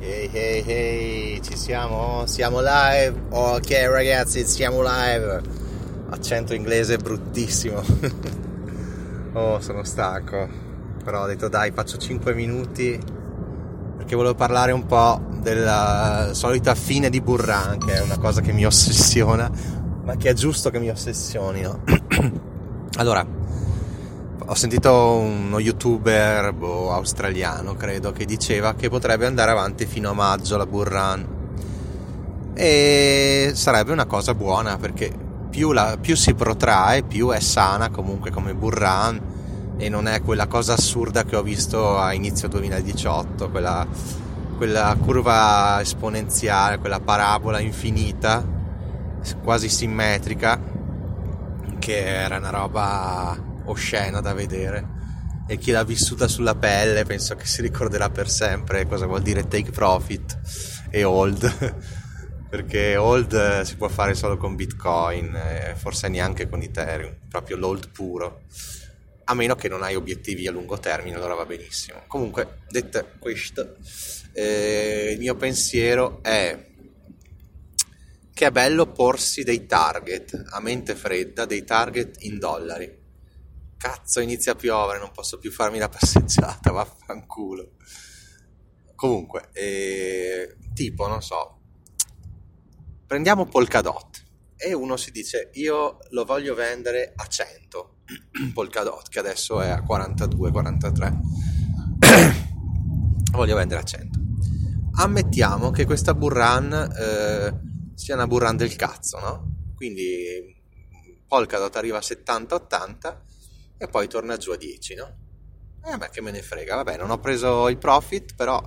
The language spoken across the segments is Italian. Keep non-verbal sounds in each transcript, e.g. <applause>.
Ehi ehi ehi, ci siamo? Siamo live? Ok ragazzi, siamo live. Accento inglese bruttissimo. <laughs> oh, sono stanco. Però ho detto dai, faccio 5 minuti perché volevo parlare un po' della solita fine di Burran, che è una cosa che mi ossessiona, ma che è giusto che mi ossessioni, no? <clears throat> allora, ho sentito uno youtuber boh, australiano, credo, che diceva che potrebbe andare avanti fino a maggio la Burran. E sarebbe una cosa buona perché più, la, più si protrae, più è sana comunque come Burran e non è quella cosa assurda che ho visto a inizio 2018, quella, quella curva esponenziale, quella parabola infinita, quasi simmetrica, che era una roba oscena da vedere. E chi l'ha vissuta sulla pelle penso che si ricorderà per sempre cosa vuol dire take profit e hold. <laughs> Perché hold eh, si può fare solo con bitcoin e forse neanche con ethereum proprio l'hold puro. A meno che non hai obiettivi a lungo termine allora va benissimo. Comunque detto questo eh, il mio pensiero è che è bello porsi dei target a mente fredda dei target in dollari cazzo inizia a piovere, non posso più farmi la passeggiata, <laughs> vaffanculo. Comunque, eh, tipo, non so, prendiamo Polkadot e uno si dice io lo voglio vendere a 100, <clears throat> Polkadot che adesso è a 42, 43, <clears throat> lo voglio vendere a 100. Ammettiamo che questa burran eh, sia una burran del cazzo, no? Quindi Polkadot arriva a 70-80 e poi torna giù a 10, no? Eh beh, che me ne frega, vabbè, non ho preso il profit, però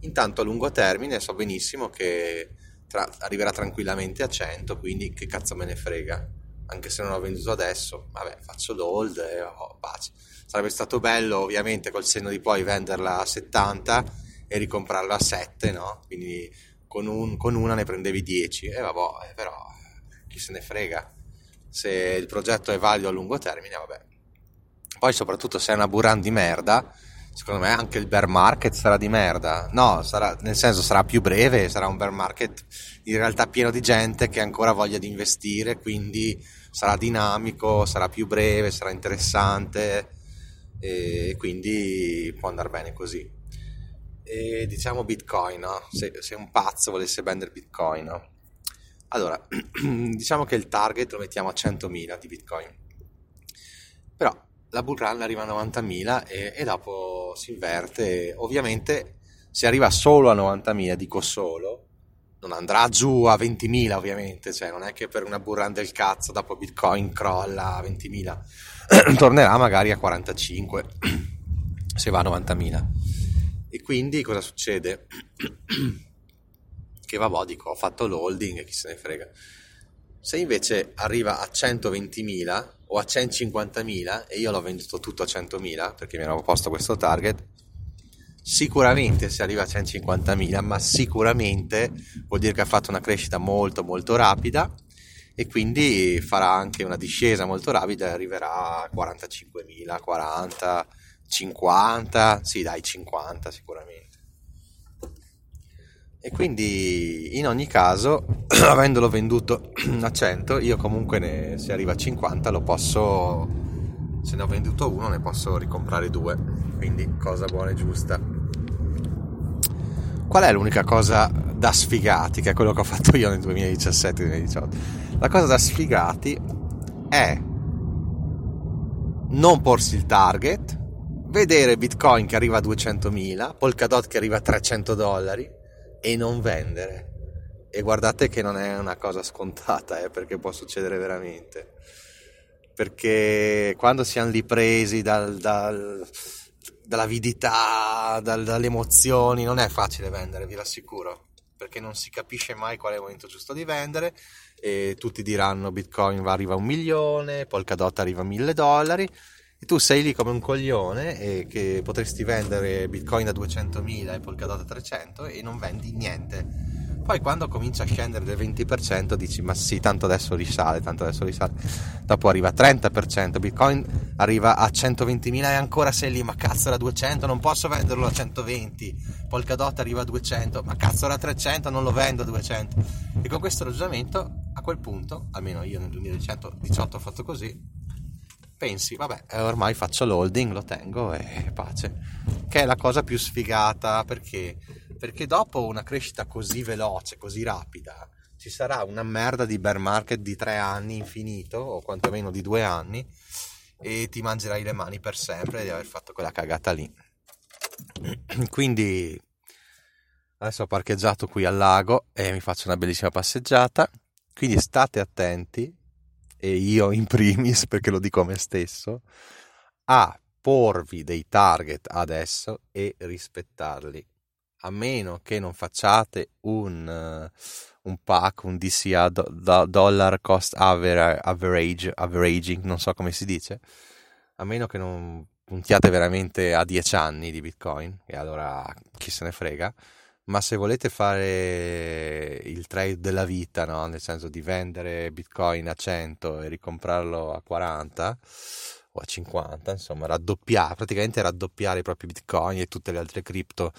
intanto a lungo termine so benissimo che tra- arriverà tranquillamente a 100, quindi che cazzo me ne frega, anche se non ho venduto adesso, vabbè, faccio l'hold e oh, pace. Sarebbe stato bello, ovviamente, col senno di poi venderla a 70 e ricomprarla a 7, no? Quindi con, un, con una ne prendevi 10, e eh, vabbè, però chi se ne frega. Se il progetto è valido a lungo termine, vabbè, poi soprattutto se è una buran di merda, secondo me anche il bear market sarà di merda. No, sarà, nel senso sarà più breve, sarà un bear market in realtà pieno di gente che ancora voglia di investire, quindi sarà dinamico, sarà più breve, sarà interessante e quindi può andare bene così. E diciamo Bitcoin, no? se, se un pazzo volesse vendere Bitcoin, no? Allora, <clears throat> diciamo che il target lo mettiamo a 100.000 di Bitcoin. Però la bull run arriva a 90.000 e, e dopo si inverte. Ovviamente se arriva solo a 90.000, dico solo, non andrà giù a 20.000 ovviamente, cioè non è che per una bull run del cazzo dopo Bitcoin crolla a 20.000, <clears throat> tornerà magari a 45 <clears throat> se va a 90.000. E quindi cosa succede? <clears throat> che vabbè, dico, ho fatto l'holding e chi se ne frega. Se invece arriva a 120.000 o a 150.000 e io l'ho venduto tutto a 100.000 perché mi ero posto questo target, sicuramente se arriva a 150.000, ma sicuramente vuol dire che ha fatto una crescita molto molto rapida e quindi farà anche una discesa molto rapida e arriverà a 45.000, 40, 50, sì dai 50 sicuramente. E quindi in ogni caso, <clears throat> avendolo venduto <clears throat> a 100, io comunque ne, se arriva a 50 lo posso, se ne ho venduto uno ne posso ricomprare due, quindi cosa buona e giusta. Qual è l'unica cosa da sfigati, che è quello che ho fatto io nel 2017-2018? La cosa da sfigati è non porsi il target, vedere Bitcoin che arriva a 200.000, Polkadot che arriva a 300 dollari, e non vendere. E guardate che non è una cosa scontata, eh, perché può succedere veramente. Perché quando siamo lì presi dal, dal, dall'avidità, dal, dalle emozioni, non è facile vendere, vi l'assicuro, perché non si capisce mai qual è il momento giusto di vendere e tutti diranno Bitcoin va arriva a un milione, Polkadot arriva a mille dollari e tu sei lì come un coglione e che potresti vendere Bitcoin a 200.000 e Polkadot a 300 e non vendi niente poi quando comincia a scendere del 20% dici ma sì, tanto adesso risale, tanto adesso risale. Dopo arriva a 30%, Bitcoin arriva a 120.000 e ancora sei lì, ma cazzo era 200, non posso venderlo a 120. Polkadot arriva a 200, ma cazzo era 300, non lo vendo a 200. E con questo ragionamento, a quel punto, almeno io nel 2018 ho fatto così, pensi, vabbè, eh, ormai faccio l'holding, lo tengo e pace. Che è la cosa più sfigata perché perché dopo una crescita così veloce, così rapida, ci sarà una merda di bear market di tre anni infinito, o quantomeno di due anni, e ti mangerai le mani per sempre di aver fatto quella cagata lì. <clears throat> Quindi adesso ho parcheggiato qui al lago e mi faccio una bellissima passeggiata, quindi state attenti, e io in primis <laughs> perché lo dico a me stesso, a porvi dei target adesso e rispettarli. A meno che non facciate un, uh, un pack, un DCA, do, do, dollar cost average, averaging, non so come si dice, a meno che non puntiate veramente a 10 anni di Bitcoin, e allora chi se ne frega, ma se volete fare il trade della vita, no? nel senso di vendere Bitcoin a 100 e ricomprarlo a 40 o a 50, insomma, raddoppiare, praticamente raddoppiare i propri Bitcoin e tutte le altre cripto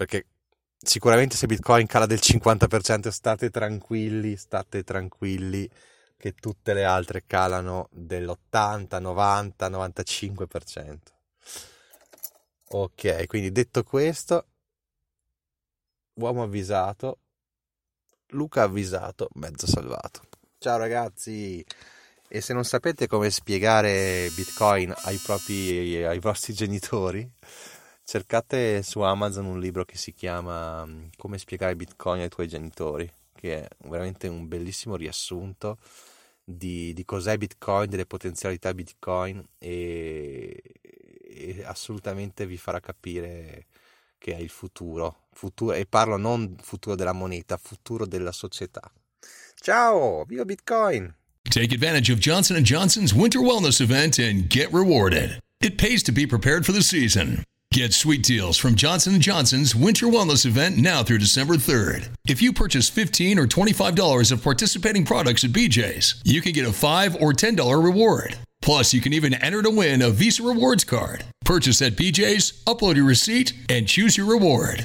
perché sicuramente se Bitcoin cala del 50% state tranquilli, state tranquilli che tutte le altre calano dell'80, 90, 95%. Ok, quindi detto questo, uomo avvisato, Luca avvisato, mezzo salvato. Ciao ragazzi! E se non sapete come spiegare Bitcoin ai, propri, ai vostri genitori, cercate su Amazon un libro che si chiama mm, Come spiegare Bitcoin ai tuoi genitori, che è veramente un bellissimo riassunto di, di cos'è Bitcoin, delle potenzialità Bitcoin e, e, assolutamente vi farà capire che è il futuro, futuro e parlo non futuro della moneta, futuro della società. Ciao, viva Bitcoin! Take advantage of Johnson & Johnson's winter wellness event and get rewarded. It pays to be prepared for the season. Get sweet deals from Johnson & Johnson's Winter Wellness event now through December 3rd. If you purchase 15 or $25 of participating products at BJ's, you can get a 5 or $10 reward. Plus, you can even enter to win a Visa Rewards card. Purchase at BJ's, upload your receipt, and choose your reward.